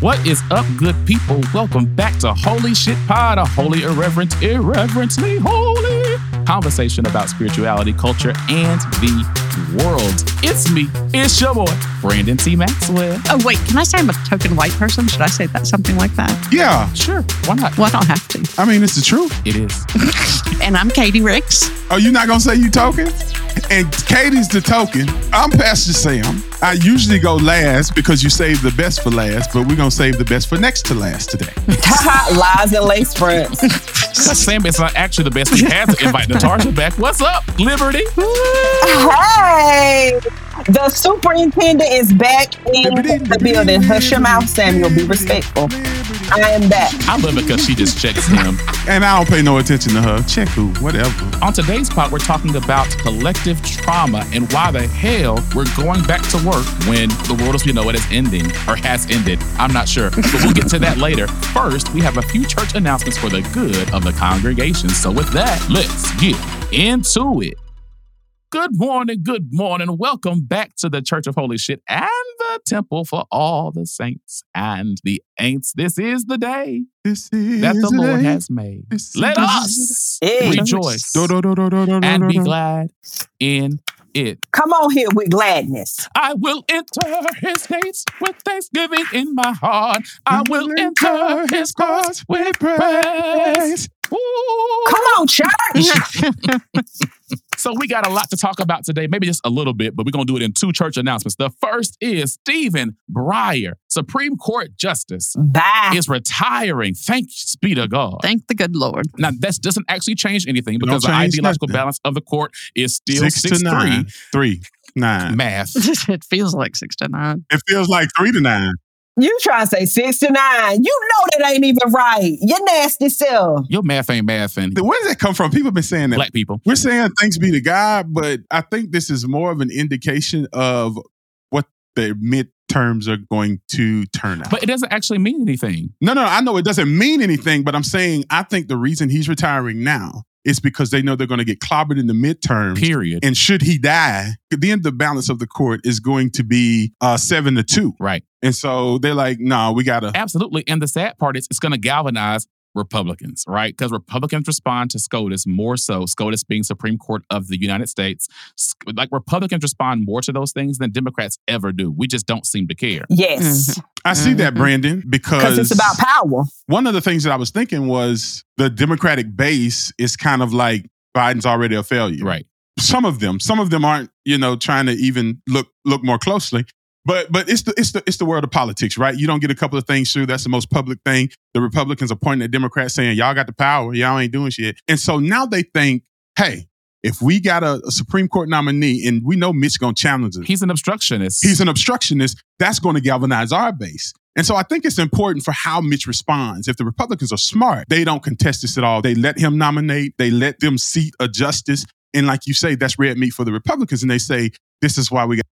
What is up, good people? Welcome back to Holy Shit Pod, a holy irreverence, irreverently holy conversation about spirituality, culture, and the world. It's me, it's your boy, Brandon T. Maxwell. Oh, wait, can I say I'm a token white person? Should I say that something like that? Yeah, Sure, why not? Well, I don't have to. I mean, it's the truth. It is. And I'm Katie Ricks. Oh, you not gonna say you token? And Katie's the token. I'm Pastor Sam. I usually go last because you save the best for last, but we're gonna save the best for next to last today. Lies and lace fronts. Sam is not actually the best. He has to invite Natarsha back. What's up, Liberty? hey, the superintendent is back in the building. Hush your mouth, Samuel. Be respectful. I am back. I love it because she just checks him. And I don't pay no attention to her. Check who, whatever. On today's pod, we're talking about collective trauma and why the hell we're going back to work when the world as we know it is ending or has ended. I'm not sure, but we'll get to that later. First, we have a few church announcements for the good of the congregation. So, with that, let's get into it. Good morning, good morning. Welcome back to the Church of Holy Shit and the Temple for all the saints and the ain'ts. This is the day This is that the Lord day. has made. This Let us Yeah. rejoice Do, do, do, do, do, do, and be glad in it. Come on here with gladness. I will enter his gates with thanksgiving in my heart. I will enter his courts with praise. Ooh. Come on, church. So we got a lot to talk about today, maybe just a little bit, but we're gonna do it in two church announcements. The first is Stephen Breyer, Supreme Court Justice, Bye. is retiring. Thanks be to God. Thank the good Lord. Now, that doesn't actually change anything Don't because the change ideological nothing. balance of the court is still Six six, to nine. Three, nine. math. it feels like six to nine. It feels like three to nine. You trying to say 69. You know that ain't even right. You're nasty self. Your math ain't math and Where does that come from? People have been saying that. black people. We're saying thanks be to God, but I think this is more of an indication of what the midterms are going to turn out. But it doesn't actually mean anything. No, no, I know it doesn't mean anything, but I'm saying I think the reason he's retiring now is because they know they're going to get clobbered in the midterms. Period. And should he die, then the balance of the court is going to be uh, seven to two. Right. And so they're like, no, we got to. Absolutely. And the sad part is it's going to galvanize Republicans, right? Because Republicans respond to SCOTUS more so, SCOTUS being Supreme Court of the United States. Like Republicans respond more to those things than Democrats ever do. We just don't seem to care. Yes. I see that, Mhm. Brandon, because Because it's about power. one of the things that I was thinking was the Democratic base is kind of like Biden's already a failure. Right. some of them some of them aren't you know trying to even look look more closely but but it's the it's the it's the world of politics right you don't get a couple of things through that's the most public thing the republicans are pointing at democrats saying y'all got the power y'all ain't doing shit and so now they think hey if we got a, a supreme court nominee and we know mitch gonna challenge us He's an obstructionist. he's an obstructionist that's going to galvanize our base and so I think it's important for how Mitch responds. If the Republicans are smart, they don't contest this at all. They let him nominate, they let them seat a justice. And like you say, that's red meat for the Republicans. And they say, this is why we got.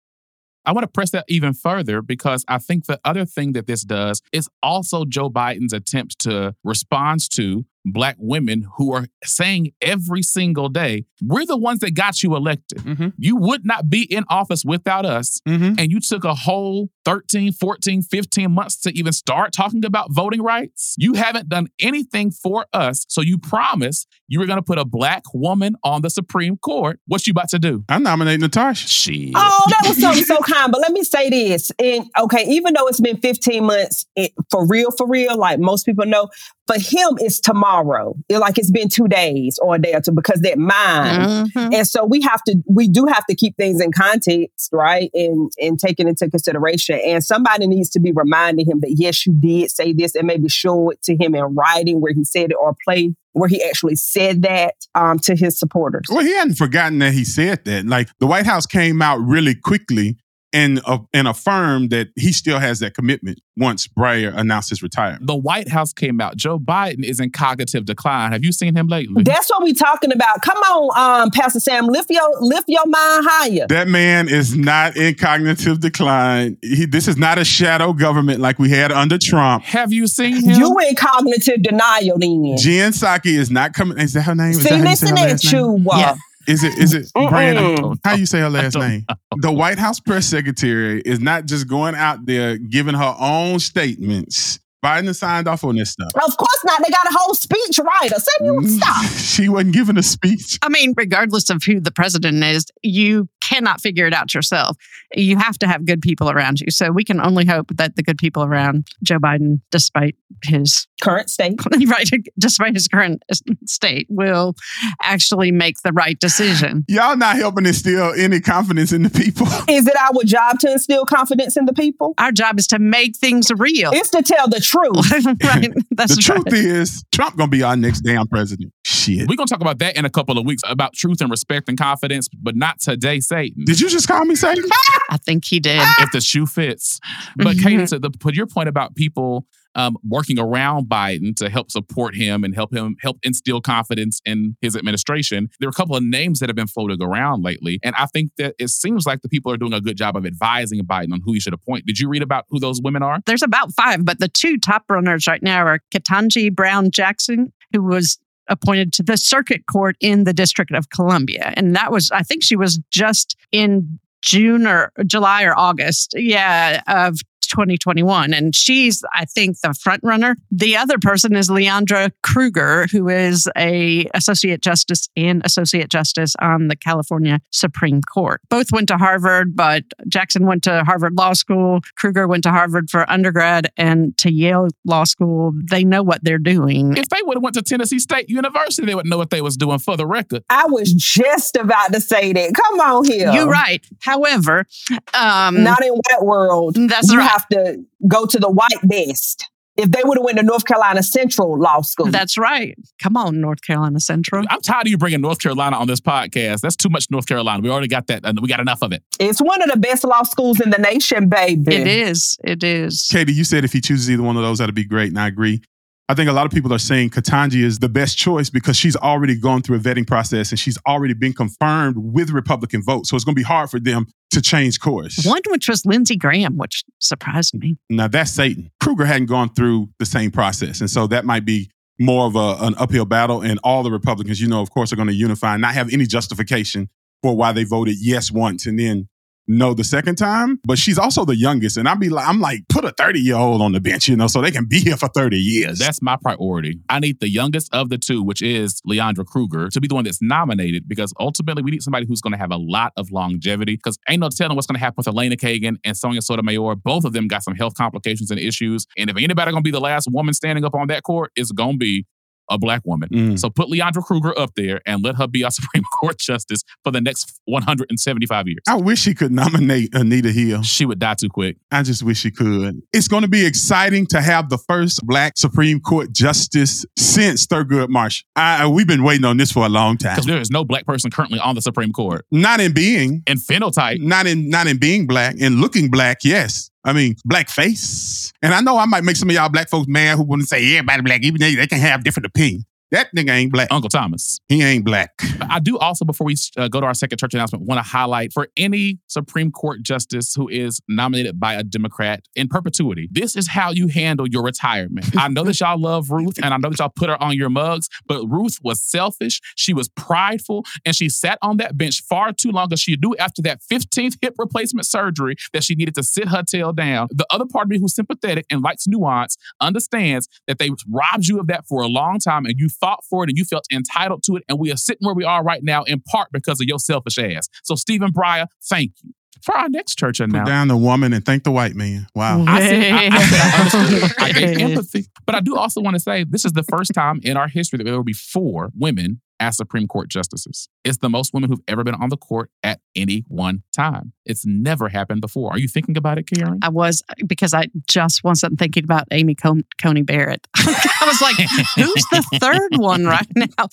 I want to press that even further because I think the other thing that this does is also Joe Biden's attempt to respond to black women who are saying every single day, we're the ones that got you elected. Mm-hmm. You would not be in office without us. Mm-hmm. And you took a whole 13, 14, 15 months to even start talking about voting rights. You haven't done anything for us. So you promised you were going to put a black woman on the Supreme Court. What you about to do? I nominate Natarsha. She. Oh, that was so so kind. But let me say this. And okay, even though it's been 15 months, it, for real, for real, like most people know, for him it's tomorrow. It- like it's been two days or a day or two because that mind. Mhm. And so we have to, we do have to keep things in context, right? And and take it into consideration. And somebody needs to be reminding him that yes, you did say this, and maybe show it to him in writing where he said it, or play where he actually said that um, to his supporters. Well, he hadn't forgotten that he said that. Like the White House came out really quickly and uh, and affirmed that he still has that commitment once Breyer announced his retirement. The White House came out. Joe Biden is in cognitive decline. Have you seen him lately? That's what we're talking about. Come on, um, Pastor Sam, lift your lift your mind higher. That man is not in cognitive decline. He, this is not a shadow government like we had under Trump. Have you seen him? You in cognitive denial then. Jen Psaki is not coming. Is that her name? Is See, that how you say listen her at last name? you. Uh, Yeah. Is it is it Brandon? How you say her last don't name? The White House press secretary is not just going out there giving her own statements. Biden signed off on this stuff. Of course not. They got a whole speech writer. Samuel, mm-hmm. stop. She wasn't giving a speech. I mean, regardless of who the president is, you cannot figure it out yourself. You have to have good people around you. So we can only hope that the good people around Joe Biden, despite his Current state. right, despite his current state, will actually make the right decision. Y'all not helping instill any confidence in the people. Is it our job to instill confidence in the people? Our job is to make things real. It's to tell the truth. right. That's the truth is, Trump gonna be our next damn president. Shit. We're gonna talk about that in a couple of weeks about truth and respect and confidence, but not today, Satan. Did you just call me Satan? I think he did. if the shoe fits. But Katie, to the put your point about people um, working around Biden to help support him and help him help instill confidence in his administration. There are a couple of names that have been floated around lately, and I think that it seems like the people are doing a good job of advising Biden on who he should appoint. Did you read about who those women are? There's about five, but the two top runners right now are Ketanji Brown Jackson, who was appointed to the circuit court in the District of Columbia. And that was, I think she was just in June or July or August, yeah, of 2021. And she's, I think, the front runner. The other person is Leondra Kruger, who is a associate justice and associate justice on the California Supreme Court. Both went to Harvard, but Jackson went to Harvard Law School. Kruger went to Harvard for undergrad and to Yale Law School. They know what they're doing. If they would have went to Tennessee State University, they would know what they was doing for the record. I was just about to say that. Come on here. You're right. However, um, Not in white world. That's right. Have to go to the white best. If they would have went to North Carolina Central Law School, That's right. Come on, North Carolina Central. I'm tired of you bringing North Carolina on this podcast. That's too much North Carolina. We already got that. and We got enough of it. it's one of the best law schools in the nation, baby. It is. It is. Katie, you said if he chooses either one of those, that'd be great, and I agree. I think a lot of people are saying Ketanji is the best choice because she's already gone through a vetting process and she's already been confirmed with Republican votes. So it's going to be hard for them to change course. One which was Lindsey Graham, which surprised me. Now that's Satan. Kruger hadn't gone through the same process. And so that might be more of a, an uphill battle. And all the Republicans, you know, of course, are going to unify and not have any justification for why they voted yes once and then no the second time. But she's also the youngest. And I'd be like, I'm like, put a 30 year old on the bench, you know, so they can be here for 30 years. That's my priority. I need the youngest of the two, which is Leondra Kruger, to be the one that's nominated because ultimately we need somebody who's going to have a lot of longevity because ain't no telling what's going to happen with Elena Kagan and Sonia Sotomayor. Both of them got some health complications and issues. And if anybody going to be the last woman standing up on that court, it's going to be a black woman. Mm. So put Leondra Kruger up there and let her be our Supreme Court justice for the next 175 years. I wish she could nominate Anita Hill. She would die too quick. I just wish she could. It's going to be exciting to have the first black Supreme Court justice since Thurgood Marshall. I, we've been waiting on this for a long time. Because there is no black person currently on the Supreme Court. Not in being, And phenotype, not in not in being black and looking black. Yes, I mean blackface. And I know I might make some of y'all black folks mad who wouldn't say everybody black, even they they can have different opinion. That nigga ain't black. Uncle Thomas. He ain't black. I do also, before we uh, go to our second church announcement, want to highlight for any Supreme Court justice who is nominated by a Democrat in perpetuity, this is how you handle your retirement. I know that y'all love Ruth and I know that y'all put her on your mugs, but Ruth was selfish. She was prideful and she sat on that bench far too long as she do after that 15th hip replacement surgery that she needed to sit her tail down. The other part of me who's sympathetic and likes nuance understands that they robbed you of that for a long time and you fought for it and you felt entitled to it. And we are sitting where we are right now in part because of your selfish ass. So, Stephen Breyer, thank you. For our next church announcement. Put down the woman and thank the white man. Wow. I said, I, I said I understood. I gave empathy. But I do also want to say this is the first time in our history that there will be four women as Supreme Court justices. It's the most women who've ever been on the court at any one time. It's never happened before. Are you thinking about it, Karen? I was uh, because I just wasn't thinking about Amy Con- Coney Barrett. I was like, who's the third one right now?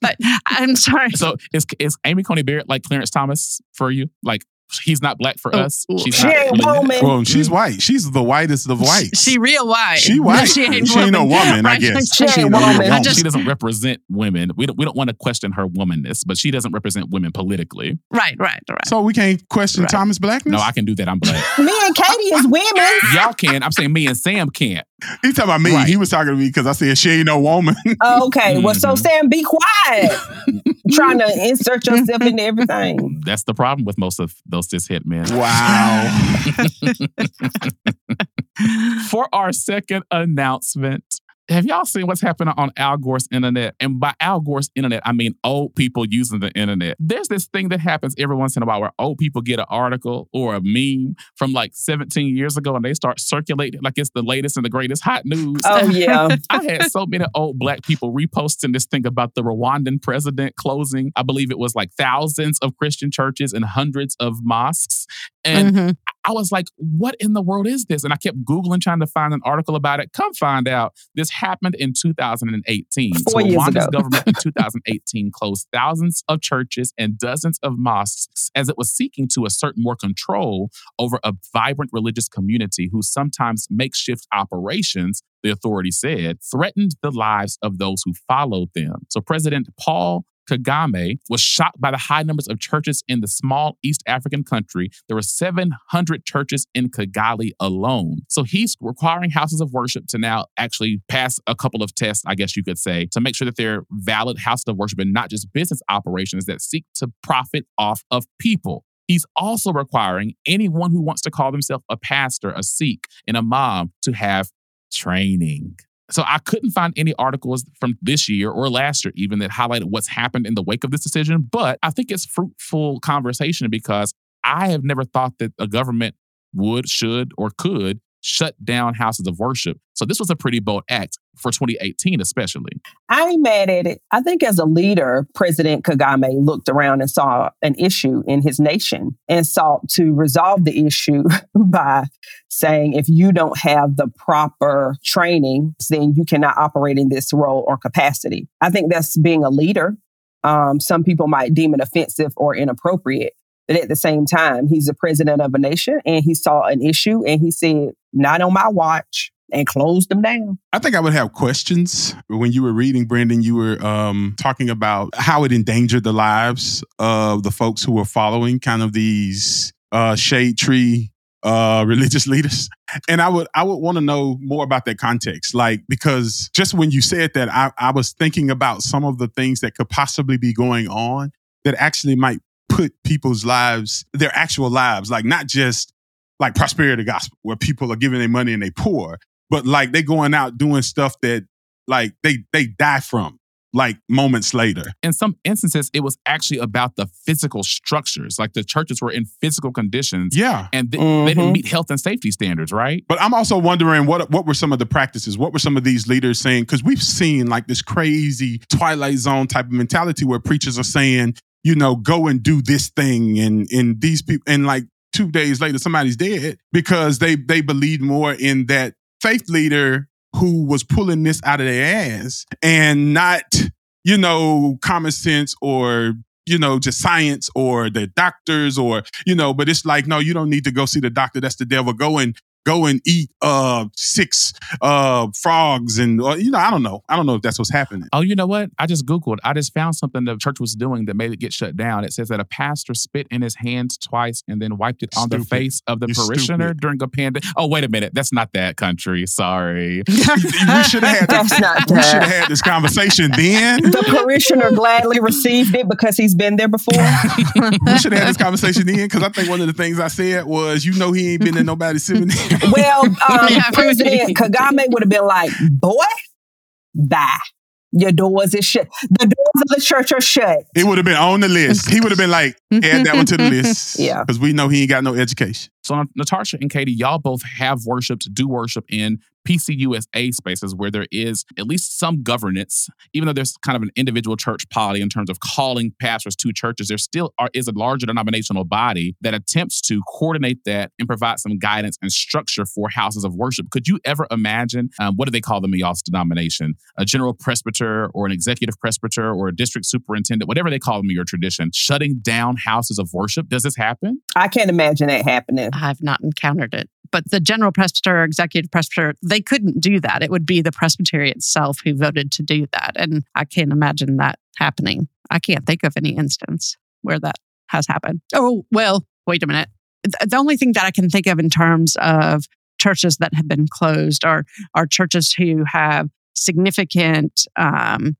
But I'm sorry. So is is Amy Coney Barrett like Clarence Thomas for you? Like he's not black for Oh, us. oh. She's She not ain't woman. Well, she's white. She's the whitest of whites. She real white. She white. She ain't, She ain't no woman, I guess. She ain't ain't no real woman. I just- she doesn't represent women. We don't we don't want to question her womanness, but she doesn't represent women politically. Right, right, right. So we can't question Right. Thomas Blackness? No, I can do that. I'm black. Me and Katie is women. Y'all can. I'm saying me and Sam can't. He's talking about me. Right. He was talking to me because I said she ain't no woman. Oh, okay. Well, so Mhm. Sam, be quiet. Trying to insert yourself into everything. That's the problem with most of those cishet men. wow. For our second announcement, have y'all seen what's happening on Al Gore's internet? And by Al Gore's internet, I mean old people using the internet. There's this thing that happens every once in a while where old people get an article or a meme from like 17 years ago and they start circulating like it's the latest and the greatest hot news. Oh yeah. I had so many old black people reposting this thing about the Rwandan president closing. I believe it was like thousands of Christian churches and hundreds of mosques. And Mhm. I was like, what in the world is this? And I kept Googling trying to find an article about it. Come find out this happened in 2018. Four years Rwanda's government in 2018 closed thousands of churches and dozens of mosques as it was seeking to assert more control over a vibrant religious community whose sometimes makeshift operations, the authority said, threatened the lives of those who followed them. So President Paul Kagame was shocked by the high numbers of churches in the small East African country. There were 700 churches in Kigali alone. So he's requiring houses of worship to now actually pass a couple of tests, I guess you could say, to make sure that they're valid houses of worship and not just business operations that seek to profit off of people. He's also requiring anyone who wants to call themselves a pastor, a Sikh, an imam to have training. So I couldn't find any articles from this year or last year even that highlighted what's happened in the wake of this decision. But I think it's fruitful conversation because I have never thought that a government would, should, or could shut down houses of worship. So this was a pretty bold act for 2018, especially. I ain't mad at it. I think as a leader, President Kagame looked around and saw an issue in his nation and sought to resolve the issue by saying, if you don't have the proper training, then you cannot operate in this role or capacity. I think that's being a leader. Um, some people might deem it offensive or inappropriate. But at the same time, he's the president of a nation and he saw an issue and he said, not on my watch and closed them down. I think I would have questions when you were reading, Brendan. You were um, talking about how it endangered the lives of the folks who were following kind of these uh, shade tree uh, religious leaders, and I would I would want to know more about that context, like because just when you said that, I, I was thinking about some of the things that could possibly be going on that actually might put people's lives, their actual lives, like not just like prosperity gospel where people are giving their money and they poor, but like they going out doing stuff that like they they die from like moments later. In some instances, it was actually about the physical structures. Like the churches were in physical conditions Yeah. and th- they didn't Mhm. meet health and safety standards, right? But I'm also wondering what what were some of the practices? What were some of these leaders saying? Because we've seen like this crazy Twilight Zone type of mentality where preachers are saying, you know, go and do this thing, and and these people, and like two days later, somebody's dead because they they believed more in that faith leader who was pulling this out of their ass and not, you know, common sense or you know, just science or the doctors or, you know, but it's like, no, you don't need to go see the doctor. That's the devil. Go and go and eat uh six uh frogs and uh, you know, I don't know. I don't know if that's what's happening. Oh, you know what? I just Googled. I just found something the church was doing that made it get shut down. It says that a pastor spit in his hands twice and then wiped it on the face of the You're parishioner stupid. during a pandemic. Oh, wait a minute. That's not that country. Sorry. we should have had this, we should have had this conversation then. the parishioner gladly received it because he's been there before. we should have had this conversation then because I think one of the things I said was, you know, he ain't been in nobody's seminary. Well, um, Yeah, President Kagame would have been like, "Boy, bye. Your doors is shut. The doors of the church are shut." It would have been on the list. He would have been like, add that one to the list. Yeah. Because we know he ain't got no education. So, Natarsha and Katie, y'all both have worshiped, do worship in PCUSA spaces where there is at least some governance, even though there's kind of an individual church polity in terms of calling pastors to churches, there still are, is a larger denominational body that attempts to coordinate that and provide some guidance and structure for houses of worship. Could you ever imagine, um, what do they call them in y'all's denomination? A general presbyter or an executive presbyter or a district superintendent, whatever they call them in your tradition, shutting down houses of worship? Does this happen? I can't imagine that happening. I've not encountered it. But the general presbyter or executive presbyter, they couldn't do that. It would be the presbytery itself who voted to do that. And I can't imagine that happening. I can't think of any instance where that has happened. Oh, well, wait a minute. The only thing that I can think of in terms of churches that have been closed are are churches who have significant um,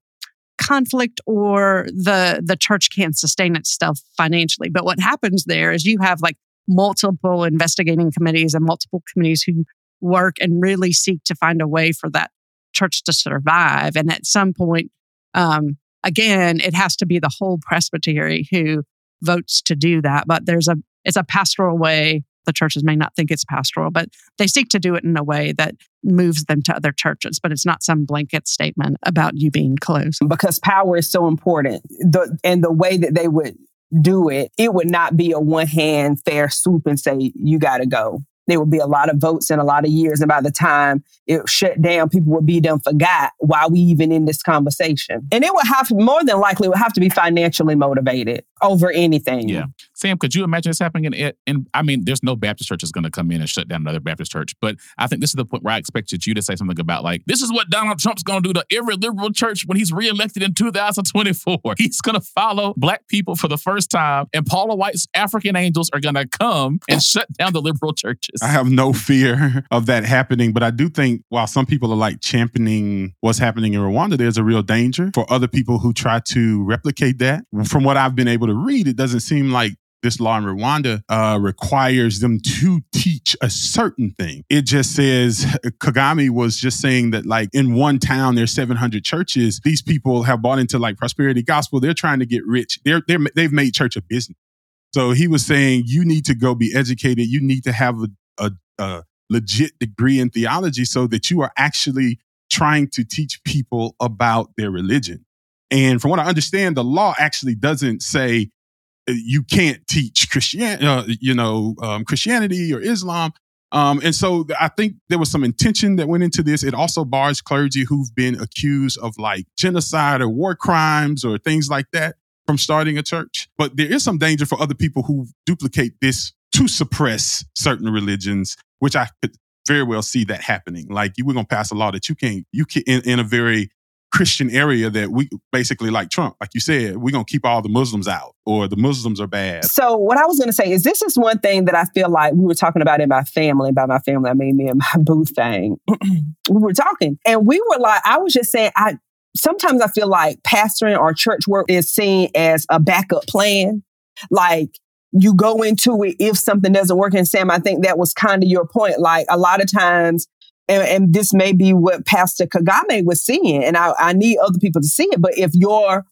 conflict or the the church can't sustain itself financially. But what happens there is you have like multiple investigating committees and multiple committees who work and really seek to find a way for that church to survive. And at some point, um, again, it has to be the whole presbytery who votes to do that. But there's a it's a pastoral way the churches may not think it's pastoral, but they seek to do it in a way that moves them to other churches. But it's not some blanket statement about you being close. Because power is so important. The, and the way that they would do it, it would not be a one hand fair swoop and say, you got to go there would be a lot of votes in a lot of years. And by the time it shut down, people would be done forgot why we even in this conversation. And it would have more than likely, would have to be financially motivated over anything. Yeah. Sam, could you imagine this happening in, in I mean, there's no Baptist church that's going to come in and shut down another Baptist church. But I think this is the point where I expected you to say something about like, this is what Donald Trump's going to do to every liberal church when he's reelected in 2024. He's going to follow black people for the first time. And Paula White's African angels are going to come and shut down the liberal churches. I have no fear of that happening, but I do think while some people are like championing what's happening in Rwanda, there's a real danger for other people who try to replicate that. From what I've been able to read, it doesn't seem like this law in Rwanda uh, requires them to teach a certain thing. It just says Kagame was just saying that like in one town there's 700 churches. These people have bought into like prosperity gospel. They're trying to get rich. They're, they're they've made church a business. So he was saying you need to go be educated. You need to have a, a, a legit degree in theology so that you are actually trying to teach people about their religion. And from what I understand, the law actually doesn't say you can't teach Christian, uh, you know, um, Christianity or Islam. Um, and so I think there was some intention that went into this. It also bars clergy who've been accused of like genocide or war crimes or things like that from starting a church. But there is some danger for other people who duplicate this to suppress certain religions, which I could very well see that happening. Like you, we're going to pass a law that you can't, you can in, in a very Christian area that we basically like Trump, like you said, we're gonna keep all the Muslims out or the Muslims are bad. So what I was gonna say is this is one thing that I feel like we were talking about in my family. By my family, I mean me and my boo thing. we were talking and we were like, I was just saying, I sometimes I feel like pastoring or church work is seen as a backup plan. Like you go into it if something doesn't work. And Sam, I think that was kind of your point. Like a lot of times, and, and this may be what Pastor Kagame was seeing, and I, I need other people to see it. But if your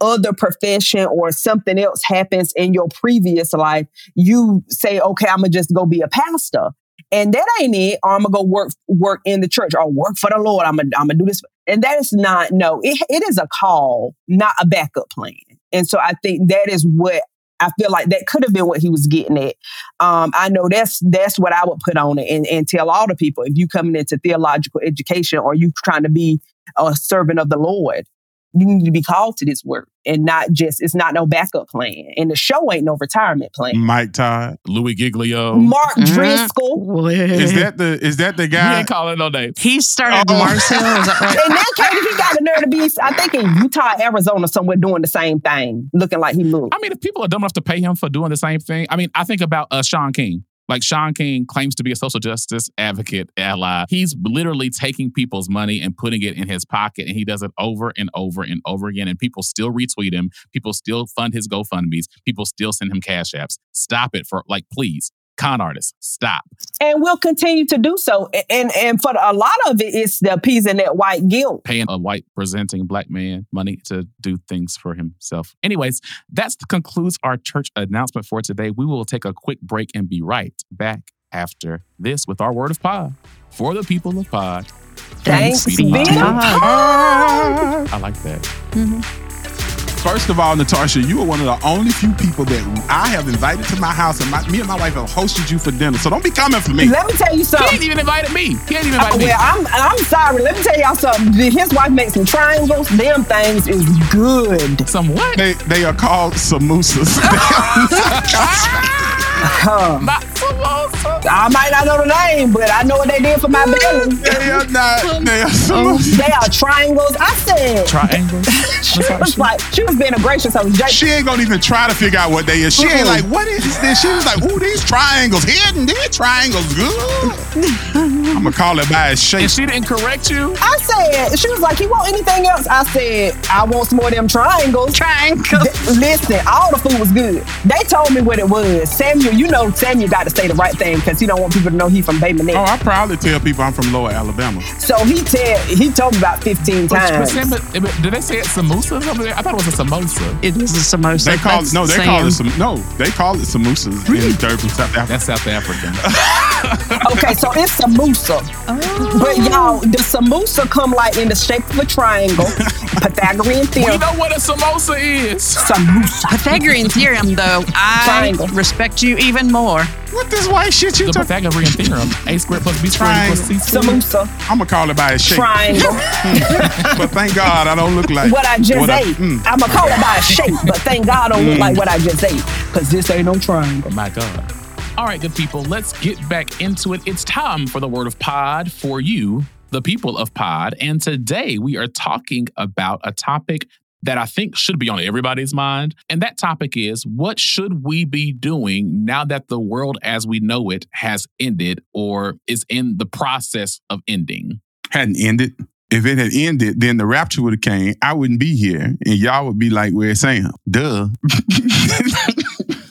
other profession or something else happens in your previous life, you say, okay, I'm gonna just go be a pastor. And that ain't it. Or I'm gonna go work work in the church or work for the Lord. I'm gonna I'm gonna do this. And that is not no. It, it is a call, not a backup plan. And so I think that is what I feel like that could have been what he was getting at. Um, I know that's that's what I would put on it and, and tell all the people if you coming into theological education or you trying to be a servant of the Lord, you need to be called to this work and not just it's not no backup plan. And the show ain't no retirement plan. Mike todd louis giglio. Mark mm-hmm. driscoll. Is that the is that the guy? He ain't calling no name he started oh. Mars Hill is that right? in that case he got a nerve to be i think in utah arizona somewhere doing the same thing looking like he moved. I mean if people are dumb enough to pay him for doing the same thing i mean i think about uh, shaun king like Shaun King claims to be a social justice advocate ally. He's literally taking people's money and putting it in his pocket, and he does it over and over and over again. And people still retweet him. People still fund his GoFundMe's. People still send him cash apps. Stop it for like, please con artists. Stop. And we'll continue to do so. And and for a lot of it, it's the appeasing that white guilt. Paying a white presenting black man money to do things for himself. Anyways, that concludes our church announcement for today. We will take a quick break and be right back after this with our word of pod. For the people of pod. Thanks, Thanks be to pod. I like that. Mm-hmm. First of all, Natarsha, you are one of the only few people that I have invited to my house, and my, me and my wife have hosted you for dinner. So don't be coming for me. Let me tell you something. He ain't even invited me. He ain't even invited uh, me. Well, I'm, I'm sorry. Let me tell y'all something. His wife makes some triangles. Them things is good. Some what? They, they are called samosas. Not samosas. I might not know the name, but I know what they did for my belly. They are not. They are Oh. so. They are triangles. I said. Triangles. she was like, she was being a gracious host. Jake, She ain't gonna even try to figure out what they is. She ain't like, what is this? She was like, ooh, these triangles hidden. These triangles good. I'm gonna call it by its shape. And she didn't correct you. I said, she was like, you want anything else? I said, I want some more of them triangles. Triangle. Th- Listen, all the food was good. They told me what it was. Samuel, you know Samuel got to say the right thing because he don't want people to know he from Bay Oh, I proudly tell people I'm from Lower Alabama. So he tell he told me about 15 But, but times. Sam, but- but did they say it's samosas over there? I thought it was a samosa. It is a samosa. They call it no, they Sam. call it some no, they call it samosas in Durban, South Africa. That's South African. Okay, so it's samosa. But y'all, the samosa come like in the shape of a triangle, Pythagorean we theorem. know what a samosa is. Samosa. Pythagorean theorem, though, I Triangle. respect you even more. What this white shit you The talking? Pythagorean theorem. A squared plus B squared equals C squared. Samosa. I'm gonna call it by its shape. Triangle. But thank God I don't look like what I just what I- ate. mm. I'm gonna call it by a shape, but thank God I don't look like what I just ate. Cause this ain't no triangle. My God. All right, good people, let's get back into it. It's time for the word of pod for you, the people of pod. And today we are talking about a topic that I think should be on everybody's mind. And that topic is what should we be doing now that the world as we know it has ended or is in the process of ending? hadn't ended. If it had ended, then the rapture would have came. I wouldn't be here, and y'all would be like, "Where's Sam?" Duh.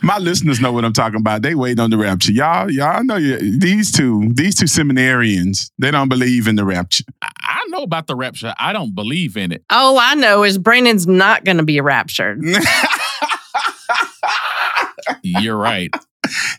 My listeners know what I'm talking about. They wait on the rapture. Y'all, y'all know you, these two, these two seminarians. They don't believe in the rapture. I- I know about the rapture. I don't believe in it. All I know is Brandon's not going to be raptured. You're right.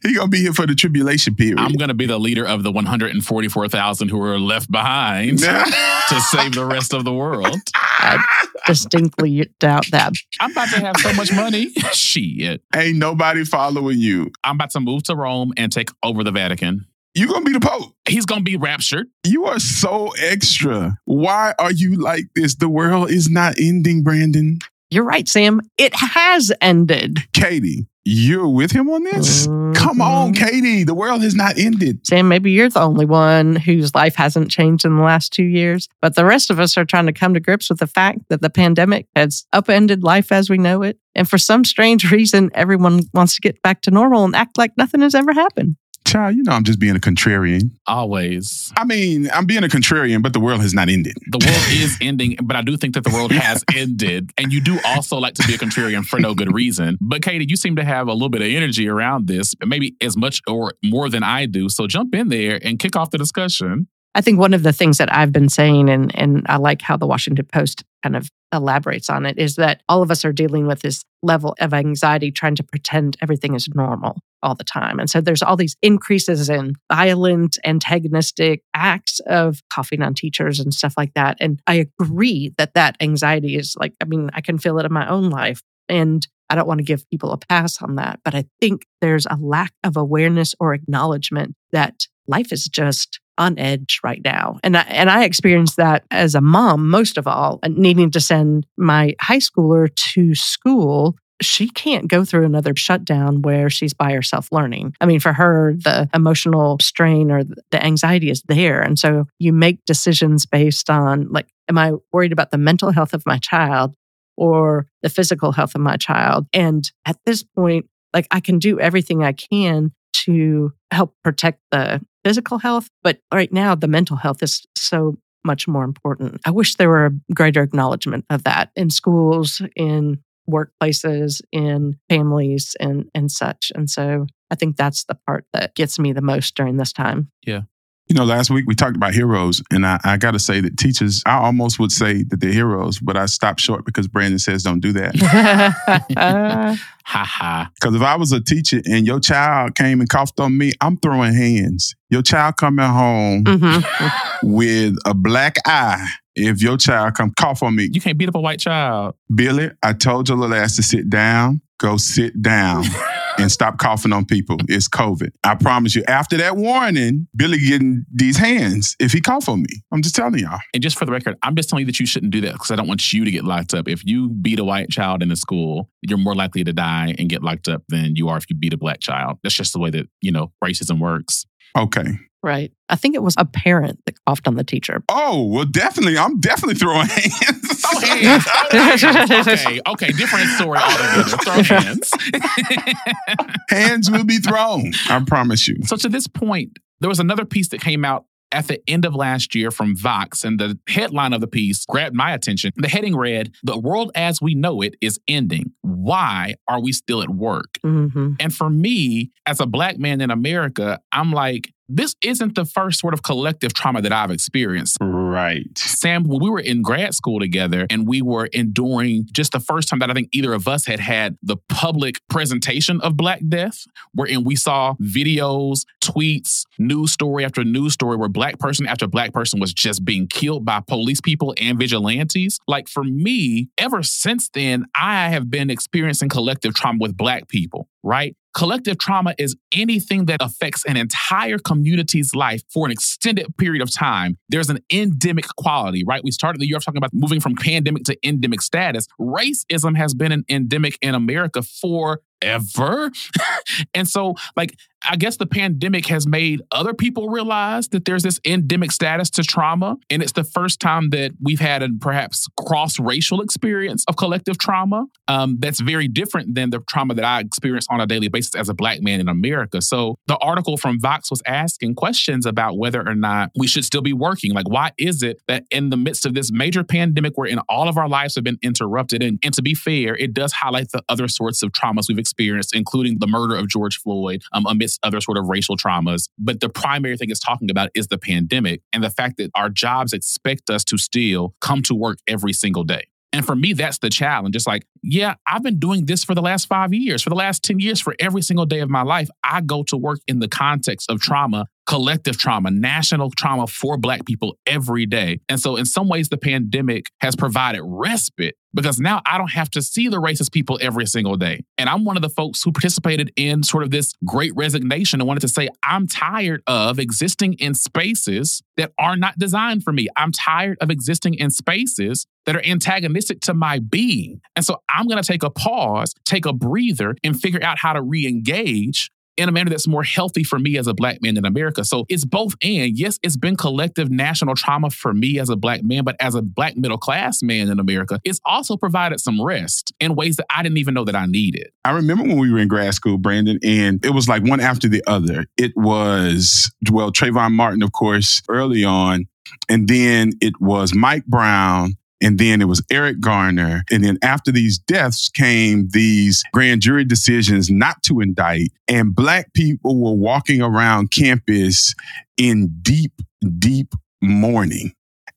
he gonna be here for the tribulation period. I'm going to be the leader of the 144,000 who are left behind to save the rest of the world. I distinctly doubt that. I'm about to have so much money. Shit. Ain't nobody following you. I'm about to move to Rome and take over the Vatican. You gonna be the pope. He's going to be raptured. You are so extra. Why are you like this? The world is not ending, Brandon. You're right, Sam. It has ended. Katie, you're with him on this? Come on, Mhm. Katie. The world has not ended. Sam, maybe you're the only one whose life hasn't changed in the last two years, but the rest of us are trying to come to grips with the fact that the pandemic has upended life as we know it. And for some strange reason, everyone wants to get back to normal and act like nothing has ever happened. Child, you know I'm just being a contrarian. Always. I mean, I'm being a contrarian, but the world has not ended. The world is ending, but I do think that the world has ended. And you do also like to be a contrarian for no good reason. But Katie, you seem to have a little bit of energy around this, maybe as much or more than I do. So jump in there and kick off the discussion. I think one of the things that I've been saying, and, and I like how the Washington Post kind of elaborates on it, is that all of us are dealing with this level of anxiety trying to pretend everything is normal all the time. And so there's all these increases in violent, antagonistic acts of coughing on teachers and stuff like that. And I agree that that anxiety is like, I mean, I can feel it in my own life. And I don't want to give people a pass on that. But I think there's a lack of awareness or acknowledgement that life is just on edge right now. And I, and I experienced that as a mom, most of all, needing to send my high schooler to school. She can't go through another shutdown where she's by herself learning. I mean, for her, the emotional strain or the anxiety is there. And so you make decisions based on, like, am I worried about the mental health of my child or the physical health of my child? And at this point, like, I can do everything I can to help protect the physical health. But right now, the mental health is so much more important. I wish there were a greater acknowledgement of that in schools, in workplaces, in families, and, and such. And so I think that's the part that gets me the most during this time. You know, last week we talked about heroes, and I, I got to say that teachers, I almost would say that they're heroes, but I stopped short because Brandon says don't do that. Ha ha. Because if I was a teacher and your child came and coughed on me, I'm throwing hands. Your child coming home Mhm. with a black eye. If your child come cough on me, You can't beat up a white child. Billy, I told your little ass to sit down. Go sit down and stop coughing on people. It's COVID. I promise you. After that warning, Billy getting these hands if he cough on me. I'm just telling y'all. And just for the record, I'm just telling you that you shouldn't do that because I don't want you to get locked up. If you beat a white child in a school, you're more likely to die and get locked up than you are if you beat a black child. That's just the way that, you know, racism works. Okay. Right. I think it was a parent that coughed on the teacher. Oh, well, definitely. I'm definitely throwing hands. Throw hands. Okay. Okay. Different story altogether. Throw hands. hands will be thrown. I promise you. So to this point, there was another piece that came out at the end of last year from Vox, and the headline of the piece grabbed my attention. The heading read, The world as we know it is ending. Why are we still at work? Mm-hmm. And for me, as a black man in America, I'm like, this isn't the first sort of collective trauma that I've experienced. Right. Sam, when we were in grad school together and we were enduring just the first time that I think either of us had had the public presentation of Black Death, wherein we saw videos, tweets, news story after news story where Black person after Black person was just being killed by police people and vigilantes. Like for me, ever since then, I have been experiencing collective trauma with Black people, right? Collective trauma is anything that affects an entire community's life for an extended period of time. There's an endemic quality, right? We started the year talking about moving from pandemic to endemic status. Racism has been an endemic in America for ever. and so, like, I guess the pandemic has made other people realize that there's this endemic status to trauma. And it's the first time that we've had a perhaps cross racial experience of collective trauma um, that's very different than the trauma that I experience on a daily basis as a Black man in America. So the article from Vox was asking questions about whether or not we should still be working. Like, why is it that in the midst of this major pandemic wherein all of our lives have been interrupted? And, and to be fair, it does highlight the other sorts of traumas we've experienced, including the murder of George Floyd um, amidst other sort of racial traumas. But the primary thing it's talking about is the pandemic and the fact that our jobs expect us to still come to work every single day. And for me, that's the challenge. It's like, yeah, I've been doing this for the last five years, for the last 10 years, for every single day of my life. I go to work in the context of trauma, collective trauma, national trauma for Black people every day. And so, in some ways, the pandemic has provided respite because now I don't have to see the racist people every single day. And I'm one of the folks who participated in sort of this great resignation and wanted to say, I'm tired of existing in spaces that are not designed for me. I'm tired of existing in spaces that are antagonistic to my being. And so I'm going to take a pause, take a breather, and figure out how to re engage in a manner that's more healthy for me as a black man in America. So it's both and. Yes, it's been collective national trauma for me as a black man, but as a black middle class man in America, it's also provided some rest in ways that I didn't even know that I needed. I remember when we were in grad school, Brandon, and it was like one after the other. It was, well, Trayvon Martin, of course, early on. And then it was Mike Brown. And then it was Eric Garner. And then after these deaths came these grand jury decisions not to indict. And Black people were walking around campus in deep, deep mourning.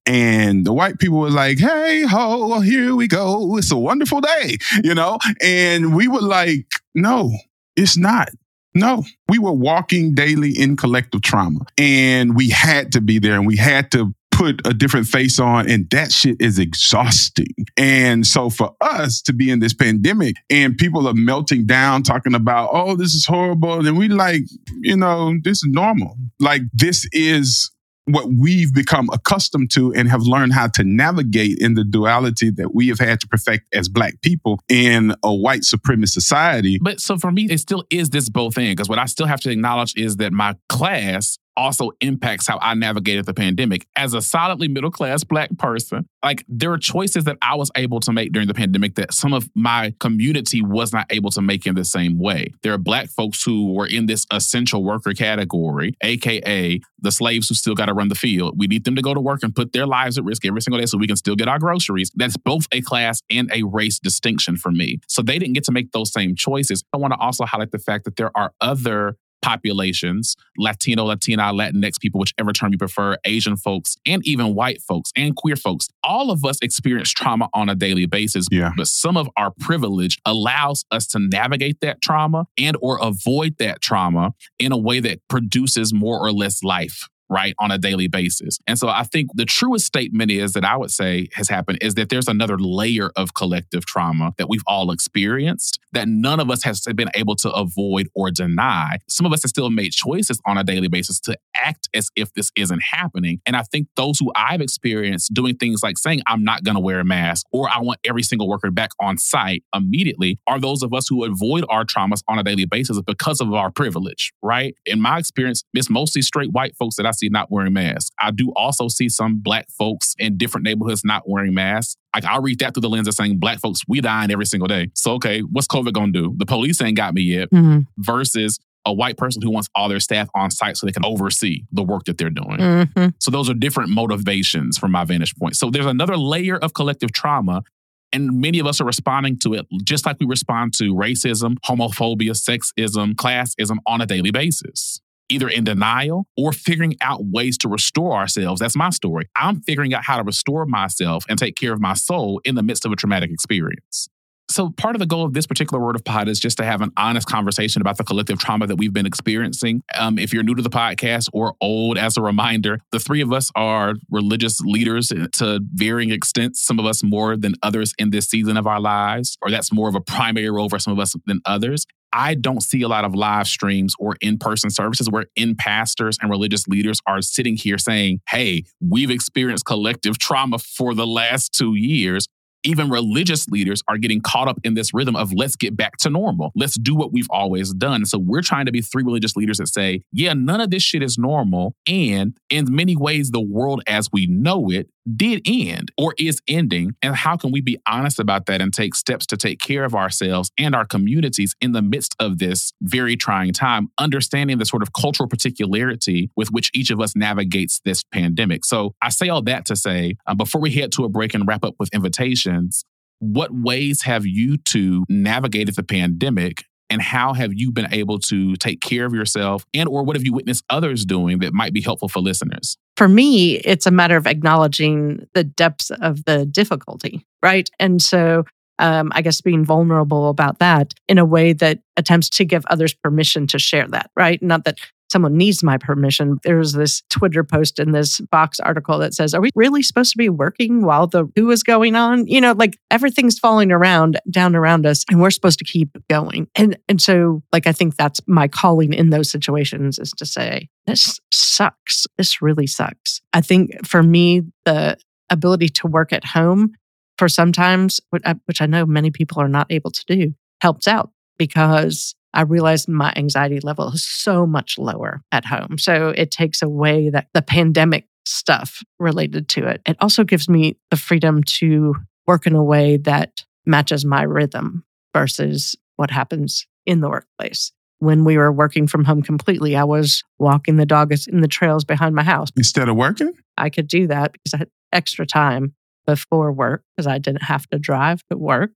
And the white people were like, hey, ho, here we go. It's a wonderful day, you know? And we were like, no, it's not. No, we were walking daily in collective trauma and we had to be there and we had to put a different face on and that shit is exhausting. And so for us to be in this pandemic and people are melting down talking about, oh, this is horrible. And we like, you know, this is normal. Like this is what we've become accustomed to and have learned how to navigate in the duality that we have had to perfect as black people in a white supremacist society. But so for me, it still is this both end because what I still have to acknowledge is that my class also impacts how I navigated the pandemic. As a solidly middle class black person, like there are choices that I was able to make during the pandemic that some of my community was not able to make in the same way. There are black folks who were in this essential worker category, AKA the slaves who still got to run the field. We need them to go to work and put their lives at risk every single day so we can still get our groceries. That's both a class and a race distinction for me. So they didn't get to make those same choices. I want to also highlight the fact that there are other populations Latino, Latina, Latinx people, whichever term you prefer, Asian folks, and even white folks and queer folks. All of us experience trauma on a daily basis. Yeah. But some of our privilege allows us to navigate that trauma and or avoid that trauma in a way that produces more or less life right, on a daily basis. And so I think the truest statement is that I would say has happened is that there's another layer of collective trauma that we've all experienced that none of us has been able to avoid or deny. Some of us have still made choices on a daily basis to act as if this isn't happening. And I think those who I've experienced doing things like saying, I'm not going to wear a mask or I want every single worker back on site immediately are those of us who avoid our traumas on a daily basis because of our privilege, right? In my experience, it's mostly straight white folks that I see not wearing masks. I do also see some black folks in different neighborhoods not wearing masks. Like I'll read that through the lens of saying black folks, we dying every single day. So okay, what's COVID gonna do? The police ain't got me yet. Mm-hmm. Versus a white person who wants all their staff on site so they can oversee the work that they're doing. Mm-hmm. So those are different motivations from my vantage point. So there's another layer of collective trauma. And many of us are responding to it just like we respond to racism, homophobia, sexism, classism on a daily basis either in denial or figuring out ways to restore ourselves. That's my story. I'm figuring out how to restore myself and take care of my soul in the midst of a traumatic experience. So, part of the goal of this particular Word of Pod is just to have an honest conversation about the collective trauma that we've been experiencing. Um, if you're new to the podcast or old, as a reminder, the three of us are religious leaders to varying extents, some of us more than others in this season of our lives, or that's more of a primary role for some of us than others. I don't see a lot of live streams or in person services where in pastors and religious leaders are sitting here saying, Hey, we've experienced collective trauma for the last two years even religious leaders are getting caught up in this rhythm of let's get back to normal. Let's do what we've always done. So we're trying to be three religious leaders that say, yeah, none of this shit is normal. And in many ways, the world as we know it did end or is ending. And how can we be honest about that and take steps to take care of ourselves and our communities in the midst of this very trying time, understanding the sort of cultural particularity with which each of us navigates this pandemic. So I say all that to say, uh, before we head to a break and wrap up with invitations, what ways have you two navigated the pandemic and how have you been able to take care of yourself and or what have you witnessed others doing that might be helpful for listeners For me, it's a matter of acknowledging the depths of the difficulty, right? And so um, I guess being vulnerable about that in a way that attempts to give others permission to share that, right? Not that someone needs my permission. There's this Twitter post in this Vox article that says, Are we really supposed to be working while the who is going on? You know, like everything's falling around down around us and we're supposed to keep going. And and so like I think that's my calling in those situations is to say, This sucks. This really sucks. I think for me, the ability to work at home for sometimes, which I, which I know many people are not able to do, helps out because I realized my anxiety level is so much lower at home. So it takes away that the pandemic stuff related to it. It also gives me the freedom to work in a way that matches my rhythm versus what happens in the workplace. When we were working from home completely, I was walking the dog in the trails behind my house. Instead of working? I could do that because I had extra time before work because I didn't have to drive to work.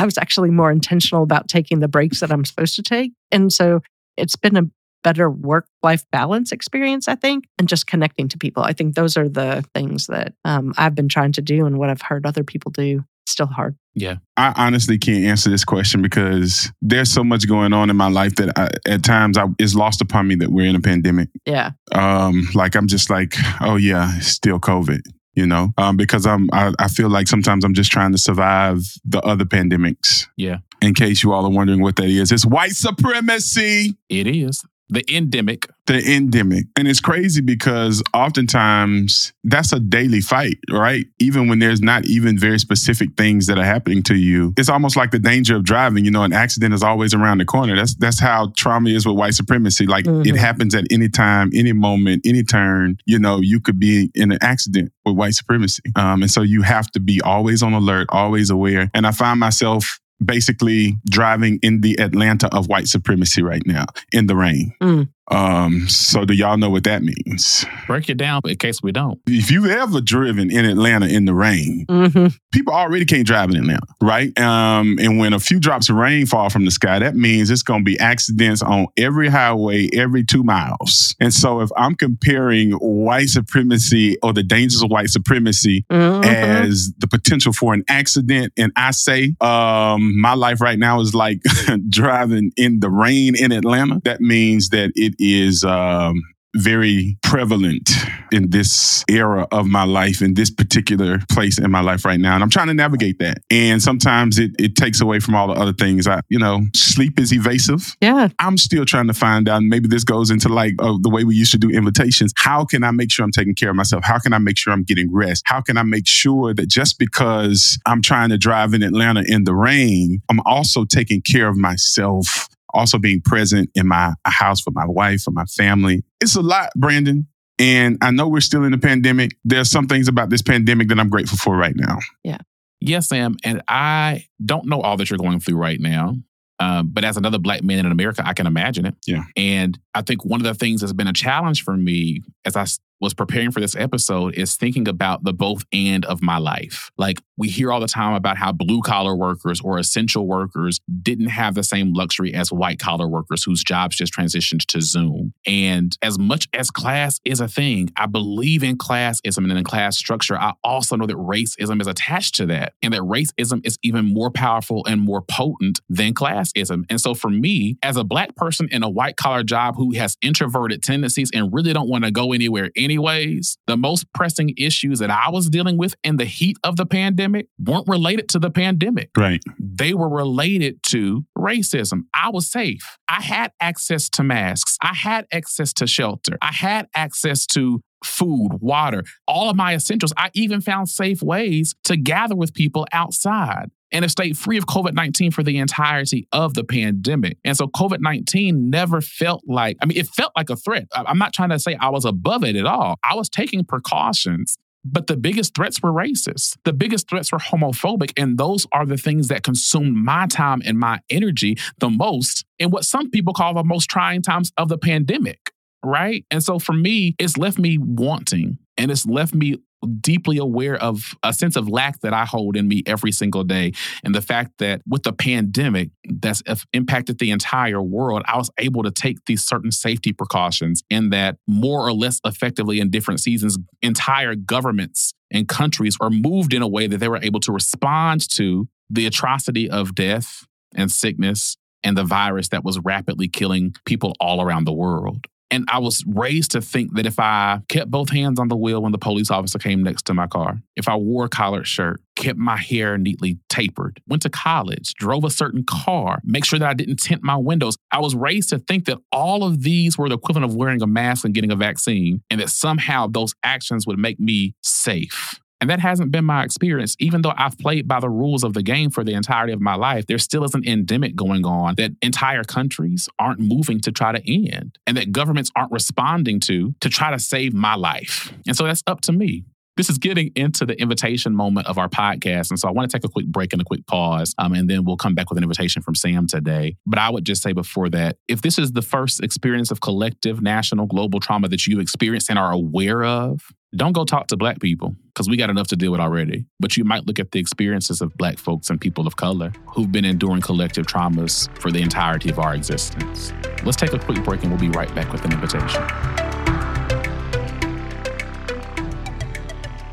I was actually more intentional about taking the breaks that I'm supposed to take. And so it's been a better work life balance experience, I think, and just connecting to people. I think those are the things that um, I've been trying to do and what I've heard other people do. It's still hard. yeah I honestly can't answer this question because there's so much going on in my life that I, at times I, it's lost upon me that we're in a pandemic. Yeah. Um, like I'm just like, oh yeah, still COVID. You know, um, because I'm, I, I feel like sometimes I'm just trying to survive the other pandemics. Yeah. In case you all are wondering what that is, it's white supremacy. it is the endemic the endemic. And it's crazy because oftentimes that's a daily fight, right? Even when there's not even very specific things that are happening to you. It's almost like the danger of driving, you know, an accident is always around the corner. That's that's how trauma is with white supremacy. Like it Mhm. happens at any time, any moment, any turn, you know, you could be in an accident with white supremacy. Um, and so you have to be always on alert, always aware. And I find myself basically driving in the Atlanta of white supremacy right now in the rain. Mm. Um, so do y'all know what that means? break it down in case we don't If you've ever driven in Atlanta in the rain, hmm people already can't drive in Atlanta, right? Um, and when a few drops of rain fall from the sky, that means it's going to be accidents on every highway every two miles. And so if I'm comparing white supremacy or the dangers of white supremacy Mm-hmm. as the potential for an accident. And I say, um, my life right now is like driving in the rain in Atlanta. That means that it is um, very prevalent in this era of my life, in this particular place in my life right now. And I'm trying to navigate that. And sometimes it, it takes away from all the other things. I, you know, sleep is evasive. Yeah. I'm still trying to find out, maybe this goes into like uh, the way we used to do invitations. How can I make sure I'm taking care of myself? How can I make sure I'm getting rest? How can I make sure that just because I'm trying to drive in Atlanta in the rain, I'm also taking care of myself also being present in my house for my wife, for my family. It's a lot, Brandon. And I know we're still in the pandemic. There's some things about this pandemic that I'm grateful for right now. Yeah. Yes, Sam. And I don't know all that you're going through right now. Um, but as another black man in America, I can imagine it. Yeah. And I think one of the things that's been a challenge for me as I was preparing for this episode is thinking about the both and of my life. Like we hear all the time about how blue collar workers or essential workers didn't have the same luxury as white collar workers whose jobs just transitioned to Zoom. And as much as class is a thing, I believe in classism and in class structure. I also know that racism is attached to that and that racism is even more powerful and more potent than classism. And so for me, as a black person in a white collar job who has introverted tendencies and really don't want to go anywhere anyways, the most pressing issues that I was dealing with in the heat of the pandemic weren't related to the pandemic. Right. They were related to racism. I was safe. I had access to masks. I had access to shelter. I had access to food, water, all of my essentials. I even found safe ways to gather with people outside and have stayed free of COVID 19 for the entirety of the pandemic. And so COVID 19 never felt like, I mean, it felt like a threat. I'm not trying to say I was above it at all. I was taking precautions. But the biggest threats were racist. The biggest threats were homophobic. And those are the things that consumed my time and my energy the most in what some people call the most trying times of the pandemic. Right. And so for me, it's left me wanting and it's left me deeply aware of a sense of lack that I hold in me every single day. And the fact that with the pandemic that's impacted the entire world, I was able to take these certain safety precautions and that more or less effectively in different seasons, entire governments and countries are moved in a way that they were able to respond to the atrocity of death and sickness and the virus that was rapidly killing people all around the world. And I was raised to think that if I kept both hands on the wheel when the police officer came next to my car, if I wore a collared shirt, kept my hair neatly tapered, went to college, drove a certain car, make sure that I didn't tint my windows, I was raised to think that all of these were the equivalent of wearing a mask and getting a vaccine, and that somehow those actions would make me safe. And that hasn't been my experience. Even though I've played by the rules of the game for the entirety of my life, there still is an endemic going on that entire countries aren't moving to try to end and that governments aren't responding to to try to save my life. And so that's up to me. This is getting into the invitation moment of our podcast. And so I want to take a quick break and a quick pause, um, and then we'll come back with an invitation from Sam today. But I would just say before that, if this is the first experience of collective national global trauma that you've experienced and are aware of, don't go talk to black people because we got enough to deal with already. But you might look at the experiences of black folks and people of color who've been enduring collective traumas for the entirety of our existence. Let's take a quick break and we'll be right back with an invitation.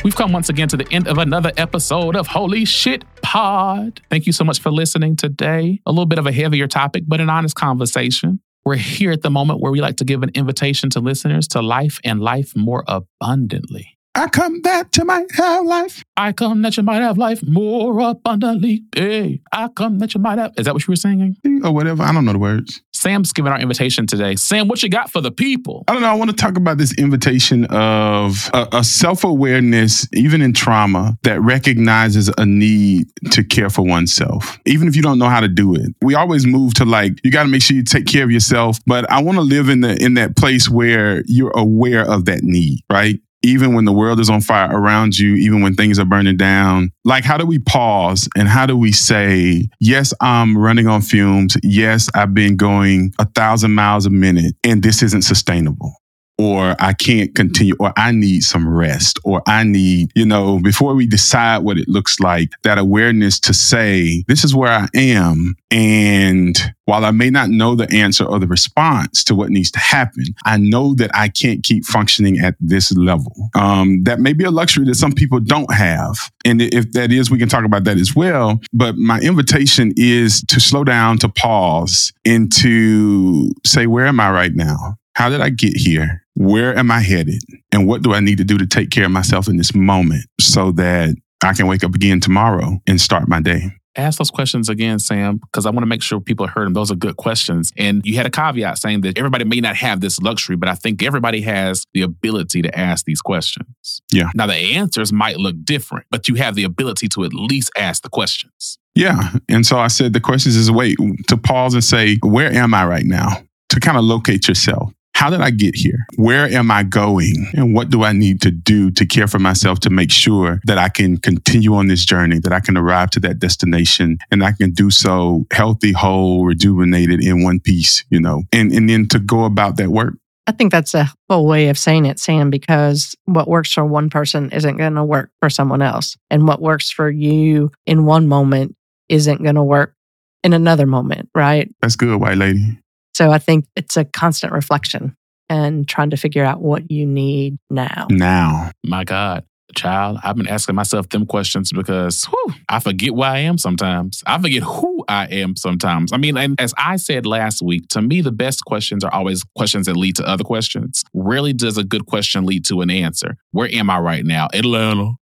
We've come once again to the end of another episode of Holy Shit Pod. Thank you so much for listening today. A little bit of a heavier topic, but an honest conversation. We're here at the moment where we like to give an invitation to listeners to life and life more abundantly. I come that you might have life. I come that you might have life more abundantly. Hey, I come that you might have. Is that what you were singing? Or whatever. I don't know the words. Sam's giving our invitation today. Sam, what you got for the people? I don't know. I want to talk about this invitation of a, a self awareness, even in trauma, that recognizes a need to care for oneself, even if you don't know how to do it. We always move to like, you got to make sure you take care of yourself. But I want to live in the in that place where you're aware of that need, right? Even when the world is on fire around you, even when things are burning down? Like, how do we pause and how do we say, yes, I'm running on fumes. Yes, I've been going a thousand miles a minute and this isn't sustainable or I can't continue, or I need some rest, or I need, you know, before we decide what it looks like, that awareness to say, this is where I am. And while I may not know the answer or the response to what needs to happen, I know that I can't keep functioning at this level. Um, that may be a luxury that some people don't have. And if that is, we can talk about that as well. But my invitation is to slow down, to pause, and to say, where am I right now? How did I get here? Where am I headed? And what do I need to do to take care of myself in this moment so that I can wake up again tomorrow and start my day? ask those questions again, Sam, because I want to make sure people heard them. Those are good questions. And you had a caveat saying that everybody may not have this luxury, but I think everybody has the ability to ask these questions. Yeah. Now, the answers might look different, but you have the ability to at least ask the questions. Yeah. And so I said the questions is a way to pause and say, where am I right now? To kind of locate yourself. How did I get here? Where am I going? And what do I need to do to care for myself to make sure that I can continue on this journey, that I can arrive to that destination and I can do so healthy, whole, rejuvenated in one piece, you know, and, and then to go about that work. I think that's a full way of saying it, Sam, because what works for one person isn't going to work for someone else. And what works for you in one moment isn't going to work in another moment, right? That's good, white lady. So I think it's a constant reflection and trying to figure out what you need now. Now. My God. Child, I've been asking myself them questions because whew, I forget where I am sometimes. I forget who I am sometimes. I mean, and as I said last week, to me, the best questions are always questions that lead to other questions. Rarely does a good question lead to an answer. Where am I right now? Atlanta.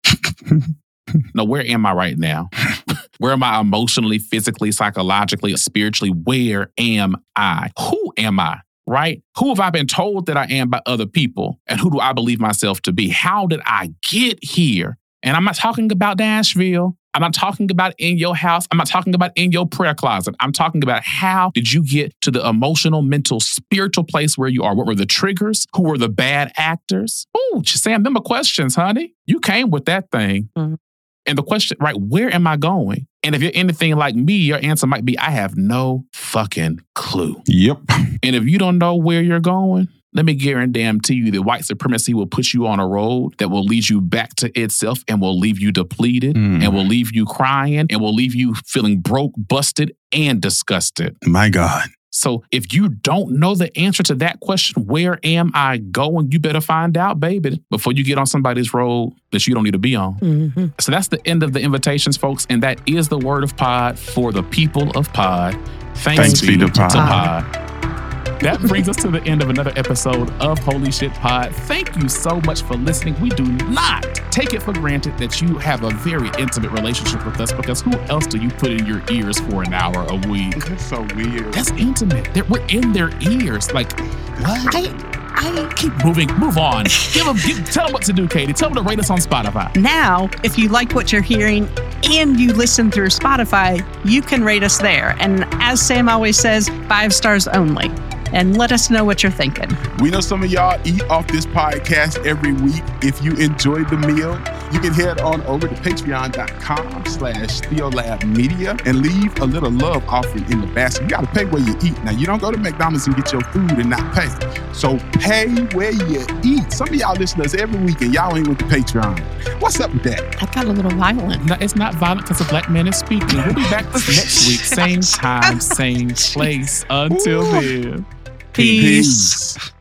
no, where am I right now? Where am I emotionally, physically, psychologically, spiritually? Where am I? Who am I? Right? Who have I been told that I am by other people? And who do I believe myself to be? How did I get here? And I'm not talking about Nashville. I'm not talking about in your house. I'm not talking about in your prayer closet. I'm talking about how did you get to the emotional, mental, spiritual place where you are? What were the triggers? Who were the bad actors? Oh, Sam, them are questions, honey. You came with that thing. Mm-hmm. And the question, right, where am I going? And if you're anything like me, your answer might be, I have no fucking clue. Yep. And if you don't know where you're going, let me guarantee you that white supremacy will put you on a road that will lead you back to itself and will leave you depleted mm. and will leave you crying and will leave you feeling broke, busted, and disgusted. My God. So if you don't know the answer to that question, where am I going? You better find out, baby, before you get on somebody's road that you don't need to be on. Mm-hmm. So that's the end of the invitations, folks. And that is the word of pod for the people of pod. Thanks, Thanks be to pod. To pod. That brings us to the end of another episode of Holy Shit Pod. Thank you so much for listening. We do not take it for granted that you have a very intimate relationship with us because who else do you put in your ears for an hour a week? That's so weird. That's intimate. They're, we're in their ears. Like, what? I, I keep moving. Move on. Give them. Give, tell them what to do, Katie. Tell them to rate us on Spotify. Now, if you like what you're hearing and you listen through Spotify, you can rate us there. And as Sam always says, five stars only and let us know what you're thinking. We know some of y'all eat off this podcast every week. If you enjoyed the meal, you can head on over to patreon.com slash Theolab Media and leave a little love offering in the basket. You got to pay where you eat. Now, you don't go to McDonald's and get your food and not pay. So pay where you eat. Some of y'all listen to us every week and y'all ain't with the Patreon. What's up with that? I got a little violent. No, it's not violent because a black man is speaking. We'll be back next week, same time, same place. Until Ooh. then. Peace. Peace.